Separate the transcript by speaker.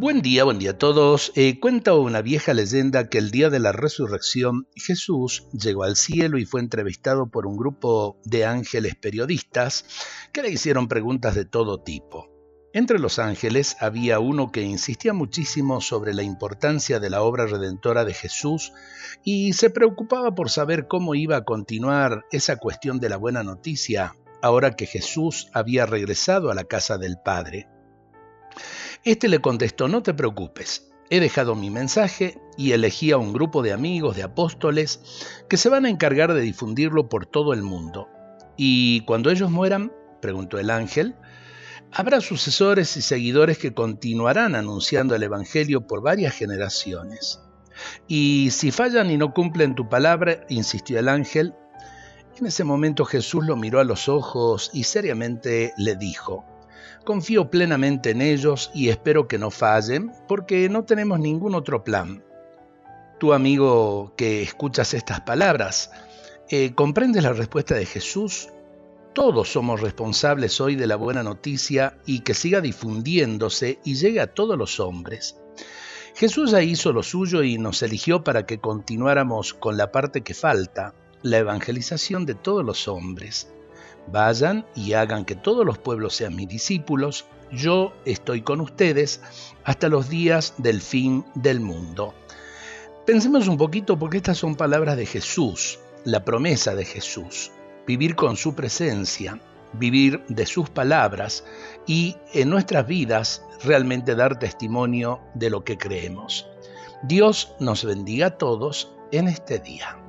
Speaker 1: Buen día, buen día a todos. Eh, cuenta una vieja leyenda que el día de la resurrección Jesús llegó al cielo y fue entrevistado por un grupo de ángeles periodistas que le hicieron preguntas de todo tipo. Entre los ángeles había uno que insistía muchísimo sobre la importancia de la obra redentora de Jesús y se preocupaba por saber cómo iba a continuar esa cuestión de la buena noticia ahora que Jesús había regresado a la casa del Padre. Este le contestó, no te preocupes, he dejado mi mensaje y elegí a un grupo de amigos, de apóstoles, que se van a encargar de difundirlo por todo el mundo. Y cuando ellos mueran, preguntó el ángel, habrá sucesores y seguidores que continuarán anunciando el Evangelio por varias generaciones. Y si fallan y no cumplen tu palabra, insistió el ángel, en ese momento Jesús lo miró a los ojos y seriamente le dijo, Confío plenamente en ellos y espero que no fallen porque no tenemos ningún otro plan. Tu amigo que escuchas estas palabras, eh, ¿comprendes la respuesta de Jesús? Todos somos responsables hoy de la buena noticia y que siga difundiéndose y llegue a todos los hombres. Jesús ya hizo lo suyo y nos eligió para que continuáramos con la parte que falta, la evangelización de todos los hombres. Vayan y hagan que todos los pueblos sean mis discípulos. Yo estoy con ustedes hasta los días del fin del mundo. Pensemos un poquito porque estas son palabras de Jesús, la promesa de Jesús. Vivir con su presencia, vivir de sus palabras y en nuestras vidas realmente dar testimonio de lo que creemos. Dios nos bendiga a todos en este día.